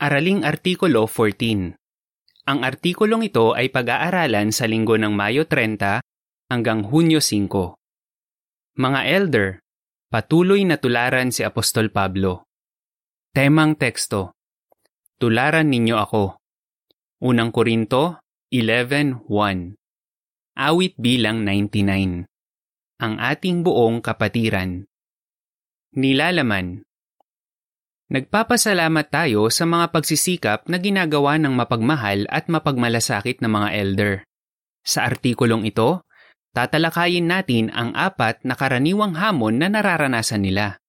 Araling Artikulo 14 Ang artikulong ito ay pag-aaralan sa linggo ng Mayo 30 hanggang Hunyo 5. Mga elder, patuloy na tularan si Apostol Pablo. Temang teksto Tularan ninyo ako. Unang Korinto 11.1 Awit bilang 99 Ang ating buong kapatiran Nilalaman Nagpapasalamat tayo sa mga pagsisikap na ginagawa ng mapagmahal at mapagmalasakit na mga elder. Sa artikulong ito, tatalakayin natin ang apat na karaniwang hamon na nararanasan nila.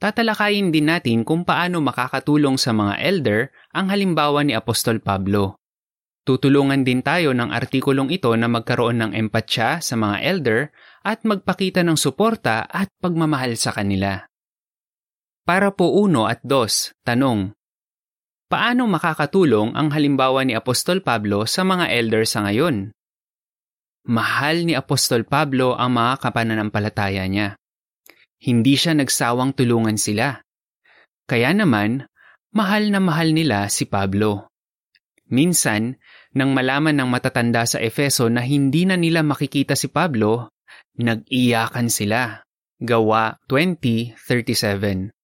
Tatalakayin din natin kung paano makakatulong sa mga elder ang halimbawa ni Apostol Pablo. Tutulungan din tayo ng artikulong ito na magkaroon ng empatsya sa mga elder at magpakita ng suporta at pagmamahal sa kanila. Para po uno at dos, tanong. Paano makakatulong ang halimbawa ni Apostol Pablo sa mga elder sa ngayon? Mahal ni Apostol Pablo ang mga kapananampalataya niya. Hindi siya nagsawang tulungan sila. Kaya naman, mahal na mahal nila si Pablo. Minsan, nang malaman ng matatanda sa Efeso na hindi na nila makikita si Pablo, nag-iyakan sila. Gawa 20.37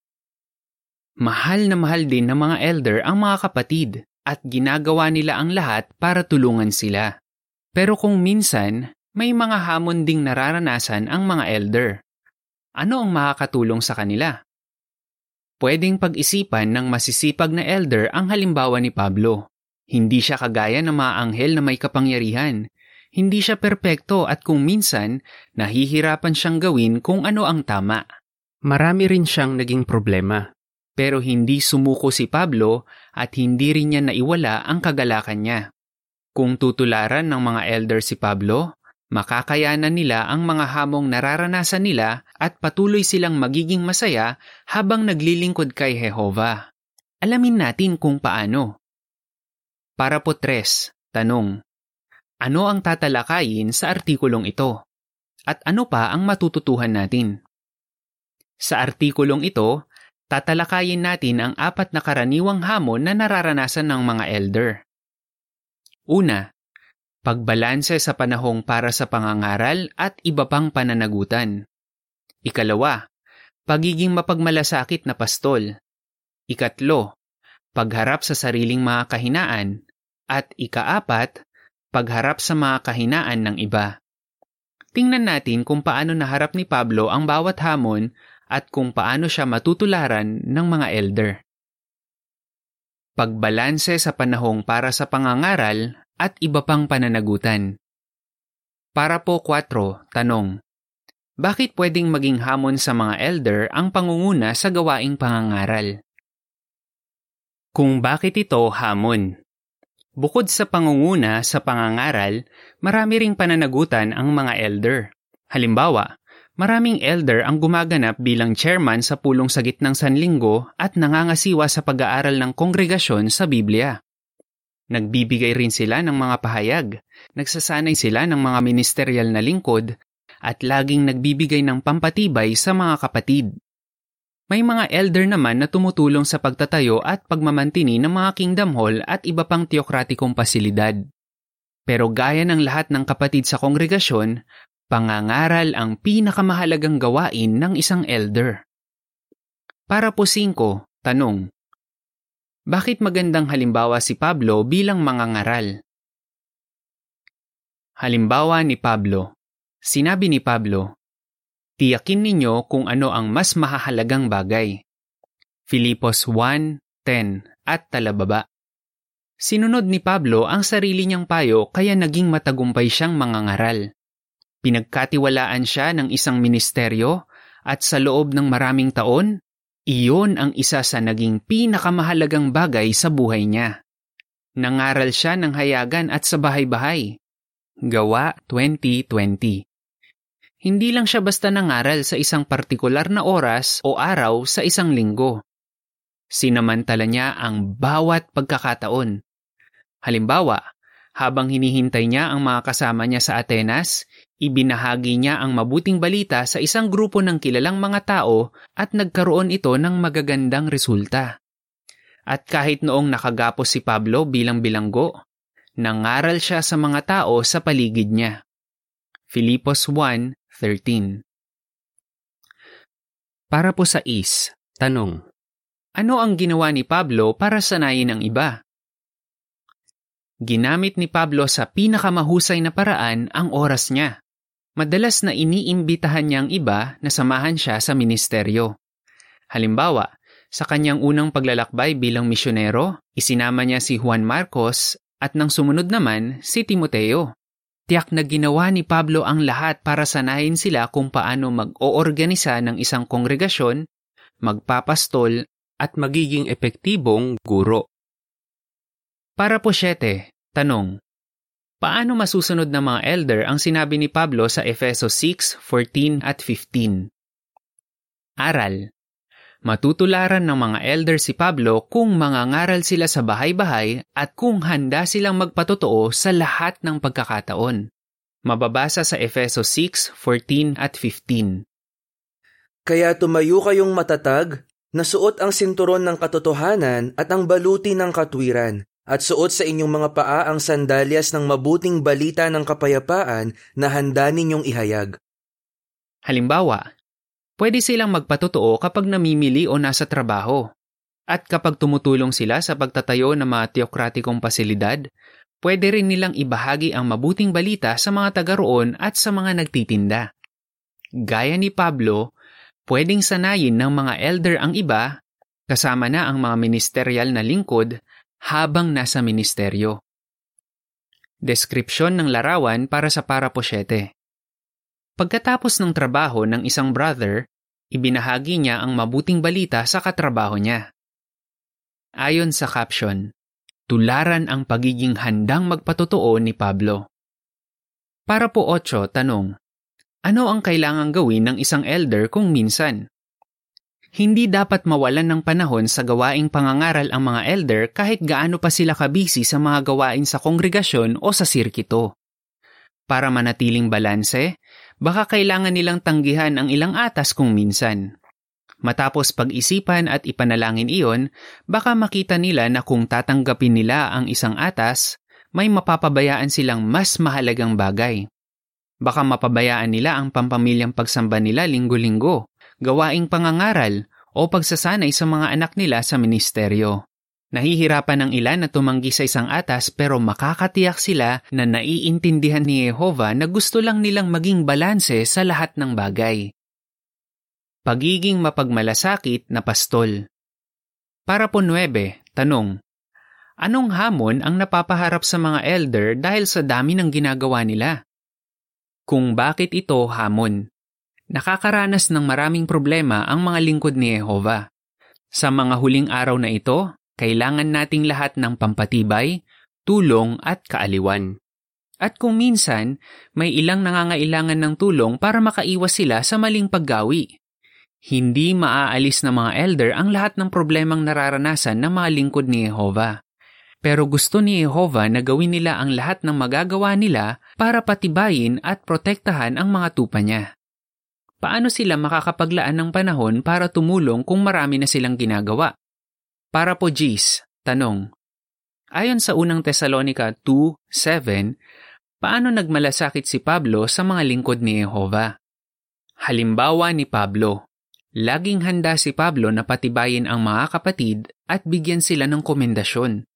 Mahal na mahal din ng mga elder ang mga kapatid at ginagawa nila ang lahat para tulungan sila. Pero kung minsan, may mga hamon ding nararanasan ang mga elder. Ano ang makakatulong sa kanila? Pwedeng pag-isipan ng masisipag na elder ang halimbawa ni Pablo. Hindi siya kagaya ng mga anghel na may kapangyarihan. Hindi siya perpekto at kung minsan, nahihirapan siyang gawin kung ano ang tama. Marami rin siyang naging problema. Pero hindi sumuko si Pablo at hindi rin niya naiwala ang kagalakan niya. Kung tutularan ng mga elder si Pablo, makakayanan nila ang mga hamong nararanasan nila at patuloy silang magiging masaya habang naglilingkod kay Jehova. Alamin natin kung paano. Para po tres, tanong. Ano ang tatalakayin sa artikulong ito? At ano pa ang matututuhan natin? Sa artikulong ito, tatalakayin natin ang apat na karaniwang hamon na nararanasan ng mga elder. Una, pagbalanse sa panahong para sa pangangaral at iba pang pananagutan. Ikalawa, pagiging mapagmalasakit na pastol. Ikatlo, pagharap sa sariling mga kahinaan. At ikaapat, pagharap sa mga kahinaan ng iba. Tingnan natin kung paano naharap ni Pablo ang bawat hamon at kung paano siya matutularan ng mga elder. Pagbalanse sa panahong para sa pangangaral at iba pang pananagutan. Para po 4, tanong. Bakit pwedeng maging hamon sa mga elder ang pangunguna sa gawaing pangangaral? Kung bakit ito hamon? Bukod sa pangunguna sa pangangaral, marami ring pananagutan ang mga elder. Halimbawa, Maraming elder ang gumaganap bilang chairman sa pulong sa gitnang sanlinggo at nangangasiwa sa pag-aaral ng kongregasyon sa Biblia. Nagbibigay rin sila ng mga pahayag, nagsasanay sila ng mga ministerial na lingkod, at laging nagbibigay ng pampatibay sa mga kapatid. May mga elder naman na tumutulong sa pagtatayo at pagmamantini ng mga kingdom hall at iba pang teokratikong pasilidad. Pero gaya ng lahat ng kapatid sa kongregasyon, Pangangaral ang pinakamahalagang gawain ng isang elder. Para po 5, tanong. Bakit magandang halimbawa si Pablo bilang mangangaral? Halimbawa ni Pablo. Sinabi ni Pablo, Tiyakin ninyo kung ano ang mas mahahalagang bagay. Filipos 1.10 at talababa. Sinunod ni Pablo ang sarili niyang payo kaya naging matagumpay siyang mangangaral. Pinagkatiwalaan siya ng isang ministeryo at sa loob ng maraming taon, iyon ang isa sa naging pinakamahalagang bagay sa buhay niya. Nangaral siya ng hayagan at sa bahay-bahay. Gawa 2020 Hindi lang siya basta nangaral sa isang partikular na oras o araw sa isang linggo. Sinamantala niya ang bawat pagkakataon. Halimbawa, habang hinihintay niya ang mga kasama niya sa Atenas, Ibinahagi niya ang mabuting balita sa isang grupo ng kilalang mga tao at nagkaroon ito ng magagandang resulta. At kahit noong nakagapos si Pablo bilang bilanggo, nangaral siya sa mga tao sa paligid niya. Filipos 1.13 Para po sa is, tanong. Ano ang ginawa ni Pablo para sanayin ang iba? Ginamit ni Pablo sa pinakamahusay na paraan ang oras niya. Madalas na iniimbitahan niya ang iba na samahan siya sa ministeryo. Halimbawa, sa kanyang unang paglalakbay bilang misyonero, isinama niya si Juan Marcos at nang sumunod naman si Timoteo. Tiyak na ginawa ni Pablo ang lahat para sanayin sila kung paano mag-oorganisa ng isang kongregasyon, magpapastol at magiging epektibong guro. Para po siyete, tanong. Paano masusunod ng mga elder ang sinabi ni Pablo sa Efeso 6:14 at 15? Aral. Matutularan ng mga elder si Pablo kung mangangaral sila sa bahay-bahay at kung handa silang magpatotoo sa lahat ng pagkakataon. Mababasa sa Efeso 6:14 at 15. Kaya tumayo kayong matatag, nasuot ang sinturon ng katotohanan at ang baluti ng katwiran, at suot sa inyong mga paa ang sandalyas ng mabuting balita ng kapayapaan na handa ninyong ihayag. Halimbawa, pwede silang magpatotoo kapag namimili o nasa trabaho. At kapag tumutulong sila sa pagtatayo ng mga teokratikong pasilidad, pwede rin nilang ibahagi ang mabuting balita sa mga taga roon at sa mga nagtitinda. Gaya ni Pablo, pwedeng sanayin ng mga elder ang iba, kasama na ang mga ministerial na lingkod, habang nasa ministeryo. Deskripsyon ng larawan para sa paraposyete. Pagkatapos ng trabaho ng isang brother, ibinahagi niya ang mabuting balita sa katrabaho niya. Ayon sa caption, tularan ang pagiging handang magpatotoo ni Pablo. Para po 8, tanong. Ano ang kailangang gawin ng isang elder kung minsan? Hindi dapat mawalan ng panahon sa gawaing pangangaral ang mga elder kahit gaano pa sila kabisi sa mga gawain sa kongregasyon o sa sirkito. Para manatiling balanse, baka kailangan nilang tanggihan ang ilang atas kung minsan. Matapos pag-isipan at ipanalangin iyon, baka makita nila na kung tatanggapin nila ang isang atas, may mapapabayaan silang mas mahalagang bagay. Baka mapabayaan nila ang pampamilyang pagsamba nila linggo-linggo gawaing pangangaral o pagsasanay sa mga anak nila sa ministeryo. Nahihirapan ang ilan na tumanggi sa isang atas pero makakatiyak sila na naiintindihan ni Jehova na gusto lang nilang maging balanse sa lahat ng bagay. Pagiging mapagmalasakit na pastol Para po 9, tanong. Anong hamon ang napapaharap sa mga elder dahil sa dami ng ginagawa nila? Kung bakit ito hamon? Nakakaranas ng maraming problema ang mga lingkod ni Jehova. Sa mga huling araw na ito, kailangan nating lahat ng pampatibay, tulong at kaaliwan. At kung minsan, may ilang nangangailangan ng tulong para makaiwas sila sa maling paggawi. Hindi maaalis ng mga elder ang lahat ng problemang nararanasan ng mga lingkod ni Jehova. Pero gusto ni Jehova na gawin nila ang lahat ng magagawa nila para patibayin at protektahan ang mga tupa niya paano sila makakapaglaan ng panahon para tumulong kung marami na silang ginagawa? Para po G's, tanong. Ayon sa unang Tesalonika 2.7, paano nagmalasakit si Pablo sa mga lingkod ni Jehova? Halimbawa ni Pablo, laging handa si Pablo na patibayin ang mga kapatid at bigyan sila ng komendasyon.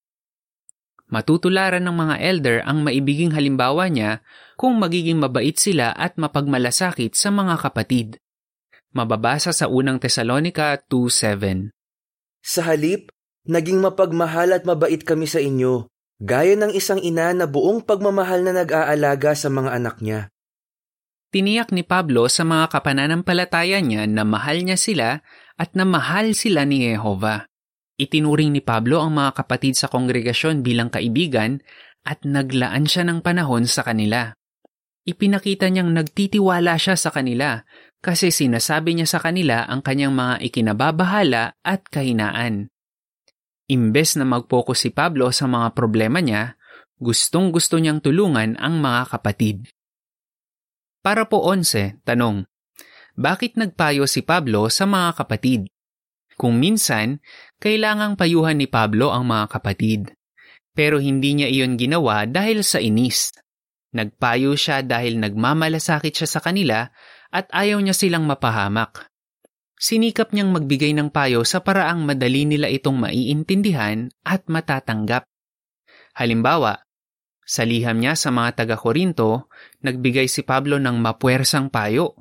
Matutularan ng mga elder ang maibiging halimbawa niya kung magiging mabait sila at mapagmalasakit sa mga kapatid. Mababasa sa unang Tesalonika 2.7 Sa halip, naging mapagmahal at mabait kami sa inyo, gaya ng isang ina na buong pagmamahal na nag-aalaga sa mga anak niya. Tiniyak ni Pablo sa mga kapananampalataya niya na mahal niya sila at na mahal sila ni Jehova. Itinuring ni Pablo ang mga kapatid sa kongregasyon bilang kaibigan at naglaan siya ng panahon sa kanila. Ipinakita niyang nagtitiwala siya sa kanila kasi sinasabi niya sa kanila ang kanyang mga ikinababahala at kahinaan. Imbes na mag-focus si Pablo sa mga problema niya, gustong gusto niyang tulungan ang mga kapatid. Para po 11, tanong, bakit nagpayo si Pablo sa mga kapatid? Kung minsan, kailangang payuhan ni Pablo ang mga kapatid. Pero hindi niya iyon ginawa dahil sa inis. Nagpayo siya dahil nagmamalasakit siya sa kanila at ayaw niya silang mapahamak. Sinikap niyang magbigay ng payo sa paraang madali nila itong maiintindihan at matatanggap. Halimbawa, sa liham niya sa mga taga-Korinto, nagbigay si Pablo ng mapuwersang payo.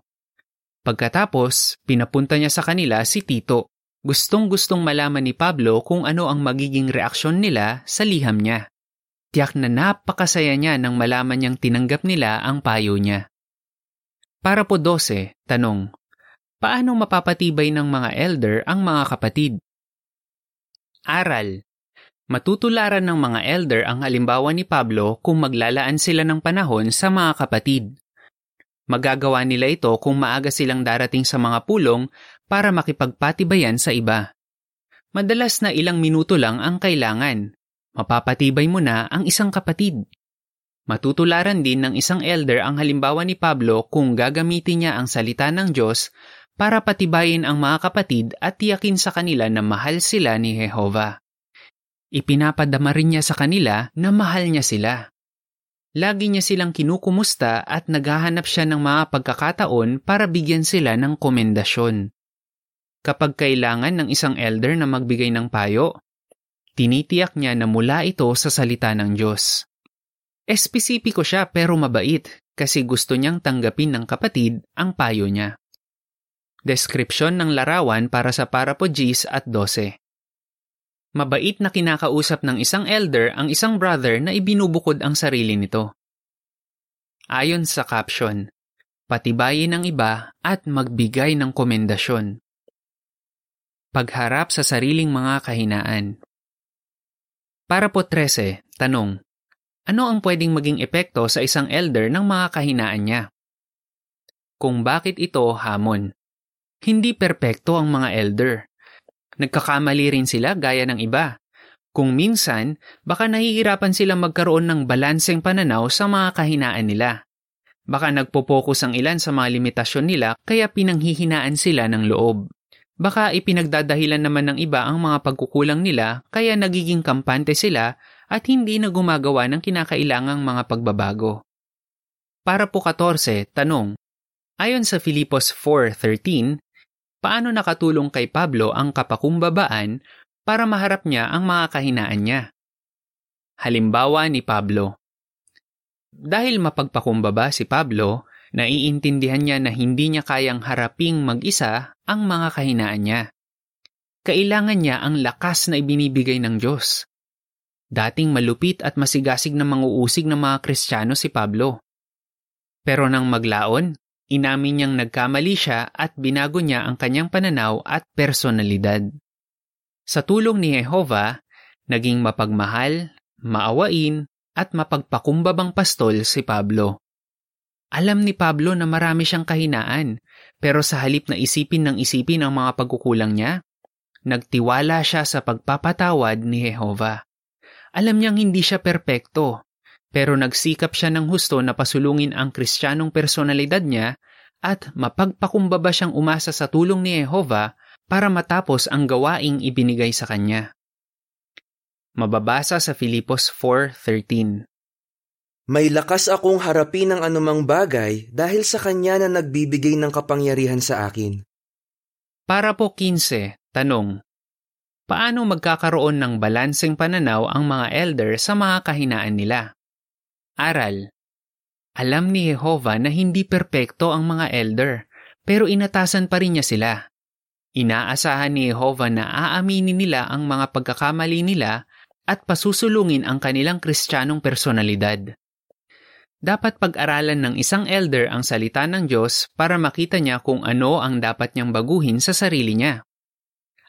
Pagkatapos, pinapunta niya sa kanila si Tito. Gustong-gustong malaman ni Pablo kung ano ang magiging reaksyon nila sa liham niya. Tiyak na napakasaya niya nang malaman niyang tinanggap nila ang payo niya. Para po 12, tanong, paano mapapatibay ng mga elder ang mga kapatid? Aral. Matutularan ng mga elder ang halimbawa ni Pablo kung maglalaan sila ng panahon sa mga kapatid. Magagawa nila ito kung maaga silang darating sa mga pulong para makipagpatibayan sa iba. Madalas na ilang minuto lang ang kailangan. Mapapatibay mo na ang isang kapatid. Matutularan din ng isang elder ang halimbawa ni Pablo kung gagamitin niya ang salita ng Diyos para patibayin ang mga kapatid at tiyakin sa kanila na mahal sila ni Jehova. Ipinapadama rin niya sa kanila na mahal niya sila. Lagi niya silang kinukumusta at naghahanap siya ng mga pagkakataon para bigyan sila ng komendasyon. Kapag kailangan ng isang elder na magbigay ng payo, tinitiyak niya na mula ito sa salita ng Diyos. Espesipiko siya pero mabait kasi gusto niyang tanggapin ng kapatid ang payo niya. Deskripsyon ng larawan para sa Parapodis at 12 Mabait na kinakausap ng isang elder ang isang brother na ibinubukod ang sarili nito. Ayon sa caption, patibayin ang iba at magbigay ng komendasyon. Pagharap sa sariling mga kahinaan. Para po 13, tanong, ano ang pwedeng maging epekto sa isang elder ng mga kahinaan niya? Kung bakit ito hamon? Hindi perpekto ang mga elder. Nagkakamali rin sila gaya ng iba. Kung minsan, baka nahihirapan silang magkaroon ng balanseng pananaw sa mga kahinaan nila. Baka nagpo-focus ang ilan sa mga limitasyon nila kaya pinanghihinaan sila ng loob. Baka ipinagdadahilan naman ng iba ang mga pagkukulang nila kaya nagiging kampante sila at hindi na gumagawa ng kinakailangang mga pagbabago. Para po 14, tanong. Ayon sa Filipos 4.13, paano nakatulong kay Pablo ang kapakumbabaan para maharap niya ang mga kahinaan niya. Halimbawa ni Pablo. Dahil mapagpakumbaba si Pablo, naiintindihan niya na hindi niya kayang haraping mag-isa ang mga kahinaan niya. Kailangan niya ang lakas na ibinibigay ng Diyos. Dating malupit at masigasig na manguusig ng mga Kristiyano si Pablo. Pero nang maglaon, Inamin niyang nagkamali siya at binago niya ang kanyang pananaw at personalidad. Sa tulong ni Jehova, naging mapagmahal, maawain, at mapagpakumbabang pastol si Pablo. Alam ni Pablo na marami siyang kahinaan, pero sa halip na isipin ng isipin ang mga pagkukulang niya, nagtiwala siya sa pagpapatawad ni Jehova. Alam niyang hindi siya perpekto, pero nagsikap siya ng husto na pasulungin ang kristyanong personalidad niya at mapagpakumbaba siyang umasa sa tulong ni Jehova para matapos ang gawaing ibinigay sa kanya. Mababasa sa Filipos 4.13 May lakas akong harapin ang anumang bagay dahil sa kanya na nagbibigay ng kapangyarihan sa akin. Para po 15, tanong. Paano magkakaroon ng balanseng pananaw ang mga elder sa mga kahinaan nila? Aral. Alam ni Jehova na hindi perpekto ang mga elder, pero inatasan pa rin niya sila. Inaasahan ni Jehova na aaminin nila ang mga pagkakamali nila at pasusulungin ang kanilang kristyanong personalidad. Dapat pag-aralan ng isang elder ang salita ng Diyos para makita niya kung ano ang dapat niyang baguhin sa sarili niya.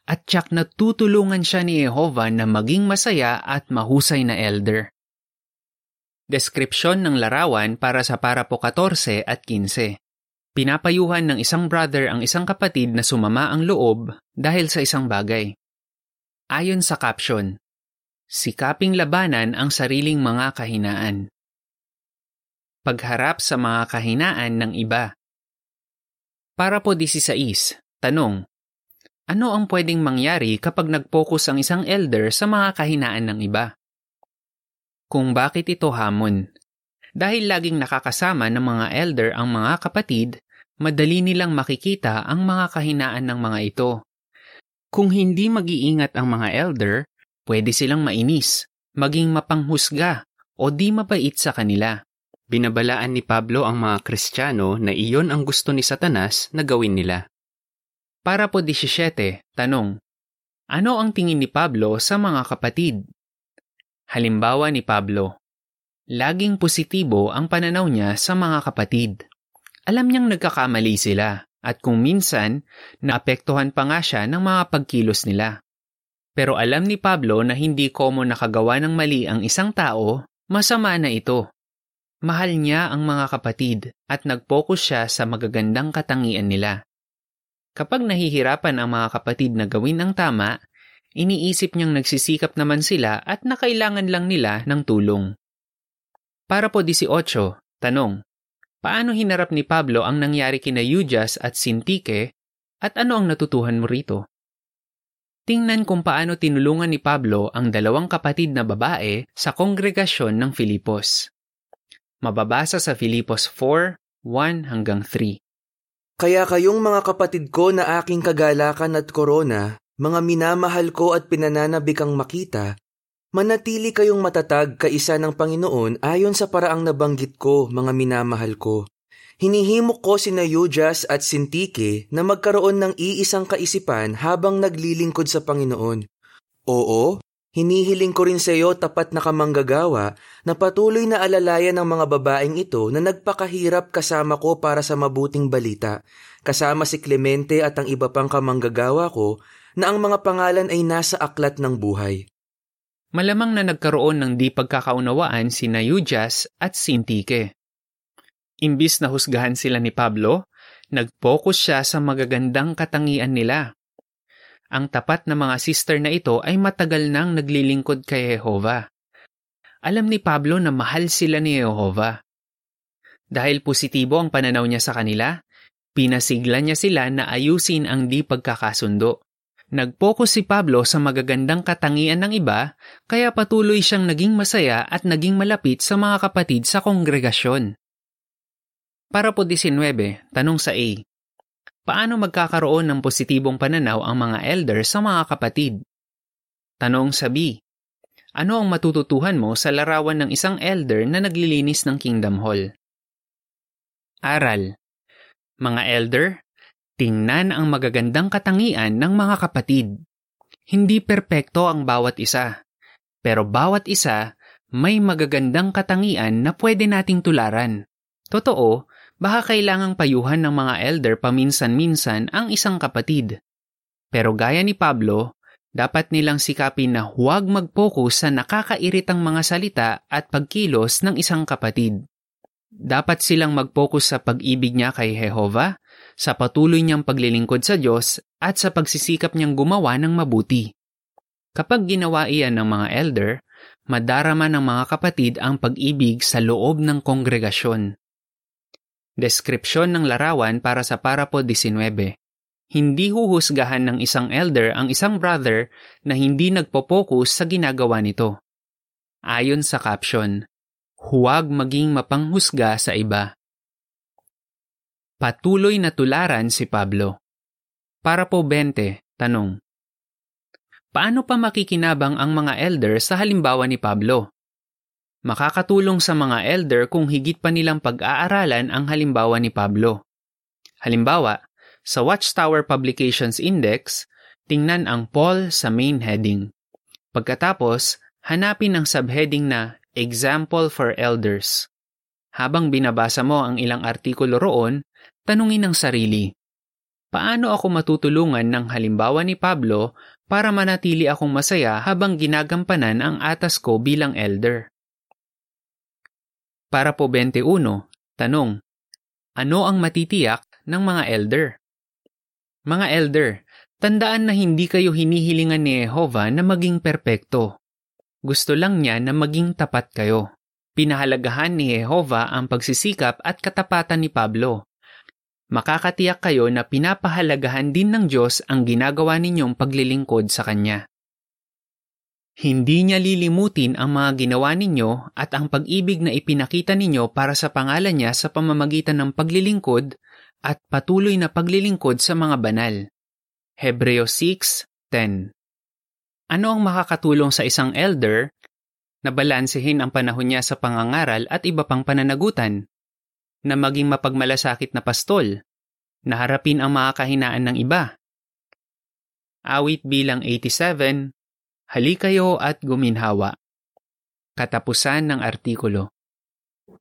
At tsak na tutulungan siya ni Jehova na maging masaya at mahusay na elder. Deskripsyon ng larawan para sa parapo 14 at 15. Pinapayuhan ng isang brother ang isang kapatid na sumama ang loob dahil sa isang bagay. Ayon sa caption, Sikaping labanan ang sariling mga kahinaan. Pagharap sa mga kahinaan ng iba. Para po 16, tanong, ano ang pwedeng mangyari kapag nag-focus ang isang elder sa mga kahinaan ng iba? Kung bakit ito hamon? Dahil laging nakakasama ng mga elder ang mga kapatid, madali nilang makikita ang mga kahinaan ng mga ito. Kung hindi mag-iingat ang mga elder, pwede silang mainis, maging mapanghusga, o di mabait sa kanila. Binabalaan ni Pablo ang mga Kristiyano na iyon ang gusto ni Satanas na gawin nila. Para po 17, tanong, ano ang tingin ni Pablo sa mga kapatid? Halimbawa ni Pablo, laging positibo ang pananaw niya sa mga kapatid. Alam niyang nagkakamali sila at kung minsan, naapektuhan pa nga siya ng mga pagkilos nila. Pero alam ni Pablo na hindi komo nakagawa ng mali ang isang tao, masama na ito. Mahal niya ang mga kapatid at nag-focus siya sa magagandang katangian nila. Kapag nahihirapan ang mga kapatid na gawin ang tama, iniisip niyang nagsisikap naman sila at nakailangan lang nila ng tulong. Para po 18, tanong, paano hinarap ni Pablo ang nangyari kina Eujas at Sintike at ano ang natutuhan mo rito? Tingnan kung paano tinulungan ni Pablo ang dalawang kapatid na babae sa kongregasyon ng Filipos. Mababasa sa Filipos 4, 1 hanggang 3. Kaya kayong mga kapatid ko na aking kagalakan at korona, mga minamahal ko at pinananabikang makita, manatili kayong matatag kaisa ng Panginoon ayon sa paraang nabanggit ko, mga minamahal ko. Hinihimok ko sina Eujas at Sintike na magkaroon ng iisang kaisipan habang naglilingkod sa Panginoon. Oo, hinihiling ko rin sa iyo tapat na kamanggagawa na patuloy na alalayan ng mga babaeng ito na nagpakahirap kasama ko para sa mabuting balita, kasama si Clemente at ang iba pang kamanggagawa ko na ang mga pangalan ay nasa aklat ng buhay. Malamang na nagkaroon ng di pagkakaunawaan si Eujas at Sintike. Imbis na husgahan sila ni Pablo, nag-focus siya sa magagandang katangian nila. Ang tapat na mga sister na ito ay matagal nang naglilingkod kay Jehova. Alam ni Pablo na mahal sila ni Jehova. Dahil positibo ang pananaw niya sa kanila, pinasigla niya sila na ayusin ang di pagkakasundo. Nag-focus si Pablo sa magagandang katangian ng iba, kaya patuloy siyang naging masaya at naging malapit sa mga kapatid sa kongregasyon. Para po 19, tanong sa A. Paano magkakaroon ng positibong pananaw ang mga elder sa mga kapatid? Tanong sa B. Ano ang matututuhan mo sa larawan ng isang elder na naglilinis ng Kingdom Hall? Aral. Mga elder, Tingnan ang magagandang katangian ng mga kapatid. Hindi perpekto ang bawat isa, pero bawat isa may magagandang katangian na pwede nating tularan. Totoo, baka kailangang payuhan ng mga elder paminsan-minsan ang isang kapatid. Pero gaya ni Pablo, dapat nilang sikapin na huwag mag-focus sa nakakairitang mga salita at pagkilos ng isang kapatid. Dapat silang mag-focus sa pag-ibig niya kay Jehova sa patuloy niyang paglilingkod sa Diyos at sa pagsisikap niyang gumawa ng mabuti. Kapag ginawa iyan ng mga elder, madarama ng mga kapatid ang pag-ibig sa loob ng kongregasyon. Deskripsyon ng larawan para sa Parapo 19. Hindi huhusgahan ng isang elder ang isang brother na hindi nagpo-focus sa ginagawa nito. Ayon sa caption, huwag maging mapanghusga sa iba. Patuloy na tularan si Pablo. Para po 20, tanong. Paano pa makikinabang ang mga elder sa halimbawa ni Pablo? Makakatulong sa mga elder kung higit pa nilang pag-aaralan ang halimbawa ni Pablo. Halimbawa, sa Watchtower Publications Index, tingnan ang Paul sa main heading. Pagkatapos, hanapin ang subheading na Example for Elders. Habang binabasa mo ang ilang artikulo roon, tanungin ang sarili, paano ako matutulungan ng halimbawa ni Pablo para manatili akong masaya habang ginagampanan ang atas ko bilang elder? Para po 21, tanong, ano ang matitiyak ng mga elder? Mga elder, tandaan na hindi kayo hinihilingan ni Jehovah na maging perpekto. Gusto lang niya na maging tapat kayo. Pinahalagahan ni Jehovah ang pagsisikap at katapatan ni Pablo makakatiyak kayo na pinapahalagahan din ng Diyos ang ginagawa ninyong paglilingkod sa Kanya. Hindi niya lilimutin ang mga ginawa ninyo at ang pag-ibig na ipinakita ninyo para sa pangalan niya sa pamamagitan ng paglilingkod at patuloy na paglilingkod sa mga banal. Hebreo 6.10 Ano ang makakatulong sa isang elder na balansehin ang panahon niya sa pangangaral at iba pang pananagutan? Na maging mapagmalasakit na pastol? Na harapin ang mga kahinaan ng iba? Awit bilang 87 Hali kayo at guminhawa. Katapusan ng artikulo.